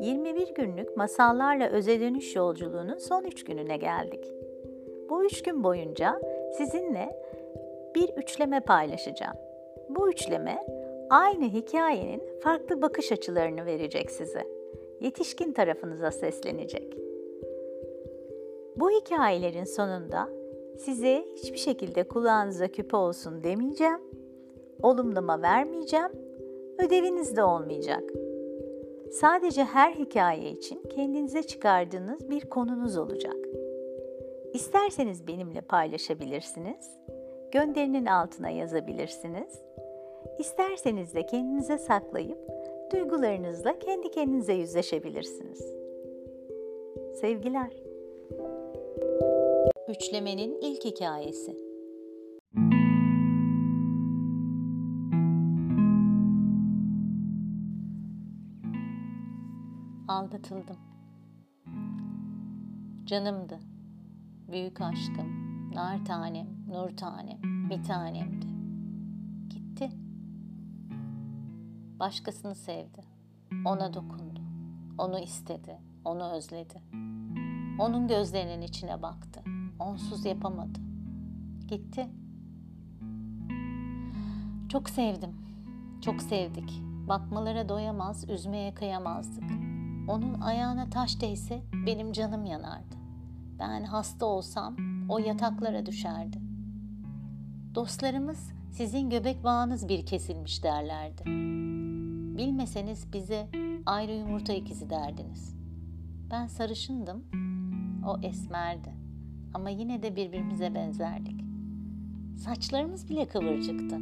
21 günlük masallarla öze dönüş yolculuğunun son 3 gününe geldik. Bu 3 gün boyunca sizinle bir üçleme paylaşacağım. Bu üçleme aynı hikayenin farklı bakış açılarını verecek size. Yetişkin tarafınıza seslenecek. Bu hikayelerin sonunda size hiçbir şekilde kulağınıza küpe olsun demeyeceğim. Olumlama vermeyeceğim. Ödeviniz de olmayacak. Sadece her hikaye için kendinize çıkardığınız bir konunuz olacak. İsterseniz benimle paylaşabilirsiniz. Gönderinin altına yazabilirsiniz. İsterseniz de kendinize saklayıp duygularınızla kendi kendinize yüzleşebilirsiniz. Sevgiler. Üçlemenin ilk hikayesi. Aldatıldım. Canımdı. Büyük aşkım, nar tanem, nur tanem, bir tanemdi. Gitti. Başkasını sevdi. Ona dokundu. Onu istedi. Onu özledi. Onun gözlerinin içine baktı. Onsuz yapamadı. Gitti. Çok sevdim. Çok sevdik. Bakmalara doyamaz, üzmeye kıyamazdık. Onun ayağına taş değse benim canım yanardı. Ben hasta olsam o yataklara düşerdi. Dostlarımız sizin göbek bağınız bir kesilmiş derlerdi. Bilmeseniz bize ayrı yumurta ikizi derdiniz. Ben sarışındım, o esmerdi. Ama yine de birbirimize benzerdik. Saçlarımız bile kıvırcıktı.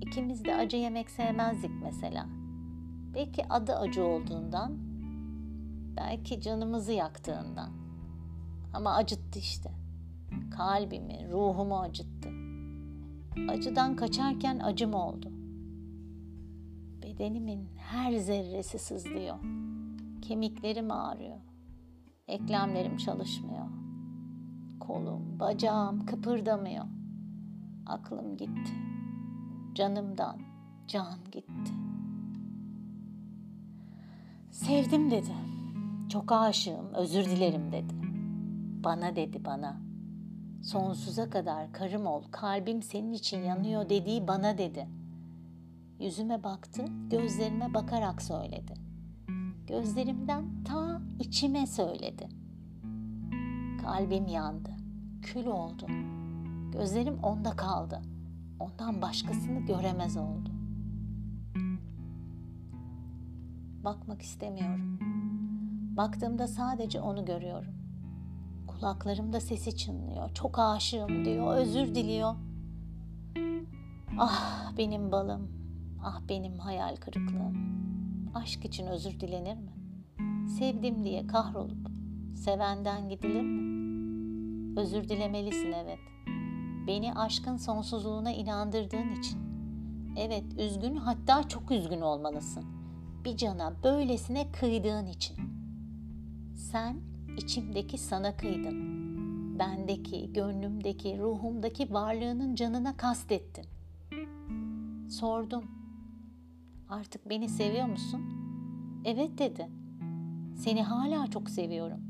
İkimiz de acı yemek sevmezdik mesela. Belki adı acı olduğundan, belki canımızı yaktığından. Ama acıttı işte. Kalbimi, ruhumu acıttı. Acıdan kaçarken acım oldu. Bedenimin her zerresi sızlıyor. Kemiklerim ağrıyor. Eklemlerim çalışmıyor. Kolum, bacağım kıpırdamıyor. Aklım gitti. Canımdan can gitti. Sevdim dedi. Çok aşığım, özür dilerim dedi. Bana dedi bana. Sonsuza kadar karım ol, kalbim senin için yanıyor dediği bana dedi. Yüzüme baktı, gözlerime bakarak söyledi. Gözlerimden ta içime söyledi. Kalbim yandı, kül oldu. Gözlerim onda kaldı. Ondan başkasını göremez oldu. Bakmak istemiyorum. Baktığımda sadece onu görüyorum. Kulaklarımda sesi çınlıyor. Çok aşığım diyor, özür diliyor. Ah benim balım, ah benim hayal kırıklığım. Aşk için özür dilenir mi? Sevdim diye kahrolup sevenden gidilir mi? Özür dilemelisin evet. Beni aşkın sonsuzluğuna inandırdığın için. Evet, üzgün hatta çok üzgün olmalısın. Bir cana böylesine kıydığın için. Sen içimdeki sana kıydın. Bendeki, gönlümdeki, ruhumdaki varlığının canına kastettin. Sordum. Artık beni seviyor musun? Evet dedi. Seni hala çok seviyorum.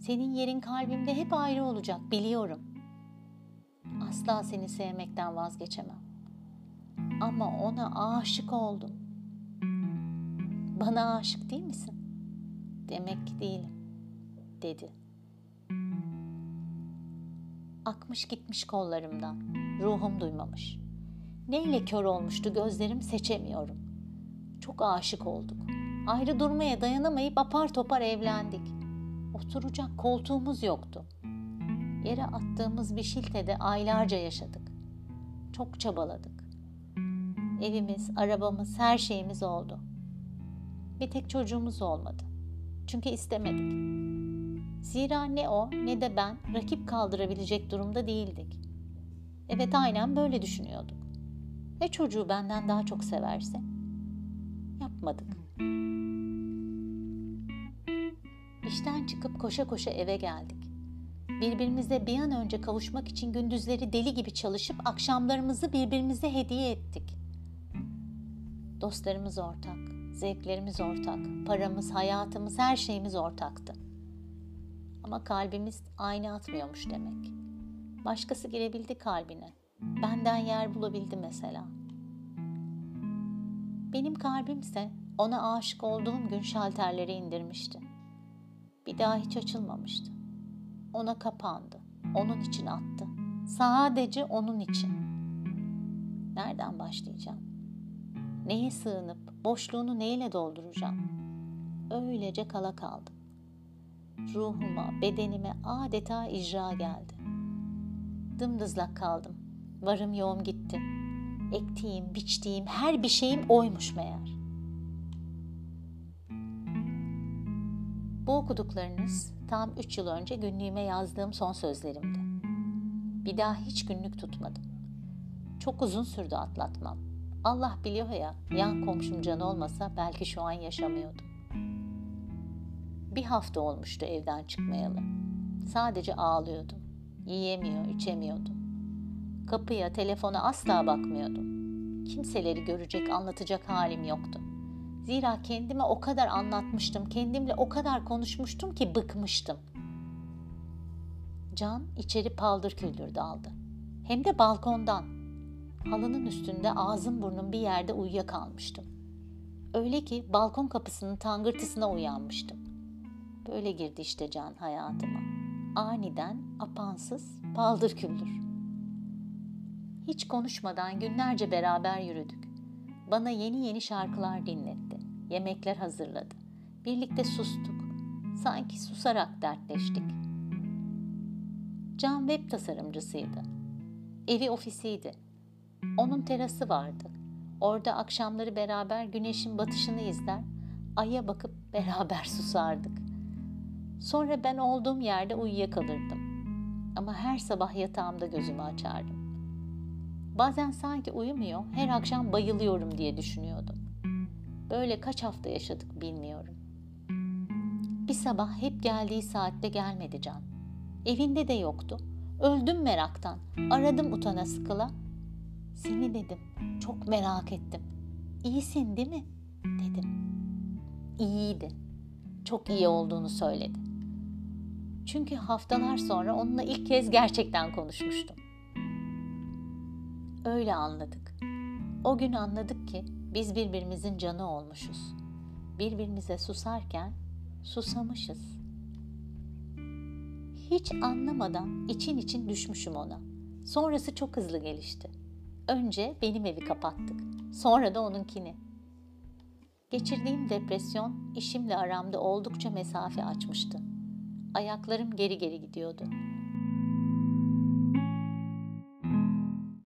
Senin yerin kalbimde hep ayrı olacak biliyorum. Asla seni sevmekten vazgeçemem. Ama ona aşık oldum. Bana aşık değil misin? Demek ki değilim, dedi. Akmış gitmiş kollarımdan, ruhum duymamış. Neyle kör olmuştu gözlerim seçemiyorum. Çok aşık olduk. Ayrı durmaya dayanamayıp apar topar evlendik. Oturacak koltuğumuz yoktu. Yere attığımız bir şiltede aylarca yaşadık. Çok çabaladık. Evimiz, arabamız, her şeyimiz oldu. Bir tek çocuğumuz olmadı. Çünkü istemedik. Zira ne o ne de ben rakip kaldırabilecek durumda değildik. Evet aynen böyle düşünüyorduk. Ve çocuğu benden daha çok severse? Yapmadık. İşten çıkıp koşa koşa eve geldik. Birbirimize bir an önce kavuşmak için gündüzleri deli gibi çalışıp akşamlarımızı birbirimize hediye ettik. Dostlarımız ortak, Zevklerimiz ortak, paramız, hayatımız, her şeyimiz ortaktı. Ama kalbimiz aynı atmıyormuş demek. Başkası girebildi kalbine. Benden yer bulabildi mesela. Benim kalbimse ona aşık olduğum gün şalterleri indirmişti. Bir daha hiç açılmamıştı. Ona kapandı. Onun için attı. Sadece onun için. Nereden başlayacağım? Neye sığınıp boşluğunu neyle dolduracağım? Öylece kala kaldım. Ruhuma, bedenime adeta icra geldi. Dımdızlak kaldım. Varım yoğum gitti. Ektiğim, biçtiğim her bir şeyim oymuş meğer. Bu okuduklarınız tam üç yıl önce günlüğüme yazdığım son sözlerimdi. Bir daha hiç günlük tutmadım. Çok uzun sürdü atlatmam. Allah biliyor ya, yan komşum can olmasa belki şu an yaşamıyordum. Bir hafta olmuştu evden çıkmayalı. Sadece ağlıyordum. Yiyemiyor, içemiyordum. Kapıya, telefona asla bakmıyordum. Kimseleri görecek, anlatacak halim yoktu. Zira kendime o kadar anlatmıştım, kendimle o kadar konuşmuştum ki bıkmıştım. Can içeri paldır küldür daldı. Hem de balkondan. Halının üstünde ağzım burnum bir yerde uyuyakalmıştım. Öyle ki balkon kapısının tangırtısına uyanmıştım. Böyle girdi işte Can hayatıma. Aniden, apansız, paldır küldür. Hiç konuşmadan günlerce beraber yürüdük. Bana yeni yeni şarkılar dinletti. Yemekler hazırladı. Birlikte sustuk. Sanki susarak dertleştik. Can web tasarımcısıydı. Evi ofisiydi. Onun terası vardı. Orada akşamları beraber güneşin batışını izler, aya bakıp beraber susardık. Sonra ben olduğum yerde uyuyakalırdım. Ama her sabah yatağımda gözümü açardım. Bazen sanki uyumuyor, her akşam bayılıyorum diye düşünüyordum. Böyle kaç hafta yaşadık bilmiyorum. Bir sabah hep geldiği saatte gelmedi Can. Evinde de yoktu. Öldüm meraktan. Aradım utana sıkıla. Seni dedim. Çok merak ettim. İyisin değil mi? Dedim. İyiydi. Çok iyi olduğunu söyledi. Çünkü haftalar sonra onunla ilk kez gerçekten konuşmuştum. Öyle anladık. O gün anladık ki biz birbirimizin canı olmuşuz. Birbirimize susarken susamışız. Hiç anlamadan için için düşmüşüm ona. Sonrası çok hızlı gelişti. Önce benim evi kapattık. Sonra da onunkini. Geçirdiğim depresyon işimle aramda oldukça mesafe açmıştı. Ayaklarım geri geri gidiyordu.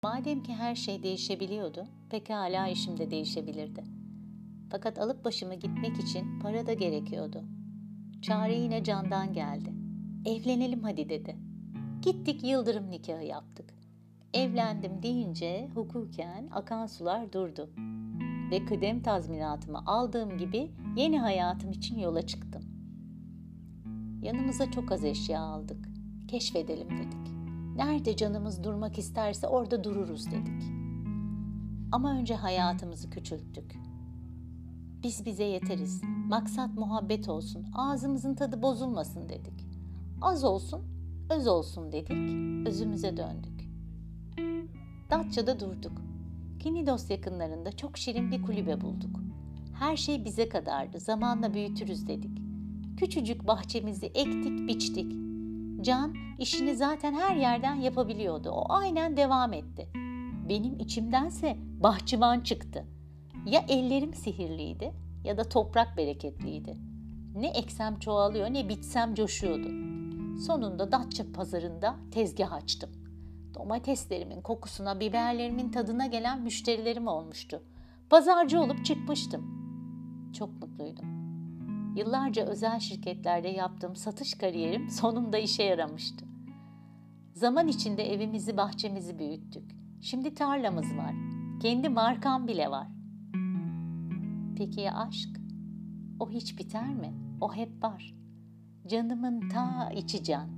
Madem ki her şey değişebiliyordu, pekala işim de değişebilirdi. Fakat alıp başımı gitmek için para da gerekiyordu. Çare yine candan geldi. Evlenelim hadi dedi. Gittik yıldırım nikahı yaptık. Evlendim deyince hukuken akan sular durdu. Ve kıdem tazminatımı aldığım gibi yeni hayatım için yola çıktım. Yanımıza çok az eşya aldık. Keşfedelim dedik. Nerede canımız durmak isterse orada dururuz dedik. Ama önce hayatımızı küçülttük. Biz bize yeteriz. Maksat muhabbet olsun. Ağzımızın tadı bozulmasın dedik. Az olsun, öz olsun dedik. Özümüze döndük. Datça'da durduk. Kinidos yakınlarında çok şirin bir kulübe bulduk. Her şey bize kadardı. Zamanla büyütürüz dedik. Küçücük bahçemizi ektik, biçtik. Can işini zaten her yerden yapabiliyordu. O aynen devam etti. Benim içimdense bahçıvan çıktı. Ya ellerim sihirliydi ya da toprak bereketliydi. Ne eksem çoğalıyor ne bitsem coşuyordu. Sonunda Datça pazarında tezgah açtım. Domateslerimin kokusuna, biberlerimin tadına gelen müşterilerim olmuştu. Pazarcı olup çıkmıştım. Çok mutluydum. Yıllarca özel şirketlerde yaptığım satış kariyerim sonunda işe yaramıştı. Zaman içinde evimizi, bahçemizi büyüttük. Şimdi tarlamız var. Kendi markam bile var. Peki ya aşk? O hiç biter mi? O hep var. Canımın ta içi can.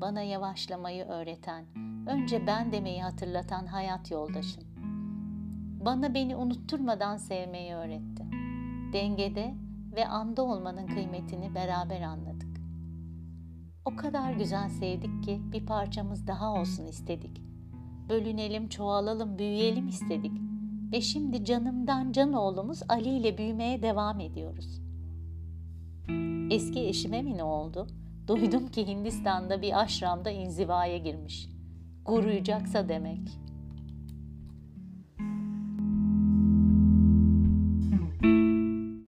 Bana yavaşlamayı öğreten, önce ben demeyi hatırlatan hayat yoldaşım. Bana beni unutturmadan sevmeyi öğretti. Dengede ve anda olmanın kıymetini beraber anladık. O kadar güzel sevdik ki bir parçamız daha olsun istedik. Bölünelim, çoğalalım, büyüyelim istedik. Ve şimdi canımdan can oğlumuz Ali ile büyümeye devam ediyoruz. Eski eşime mi ne oldu? Duydum ki Hindistan'da bir aşramda inzivaya girmiş. Guruyacaksa demek.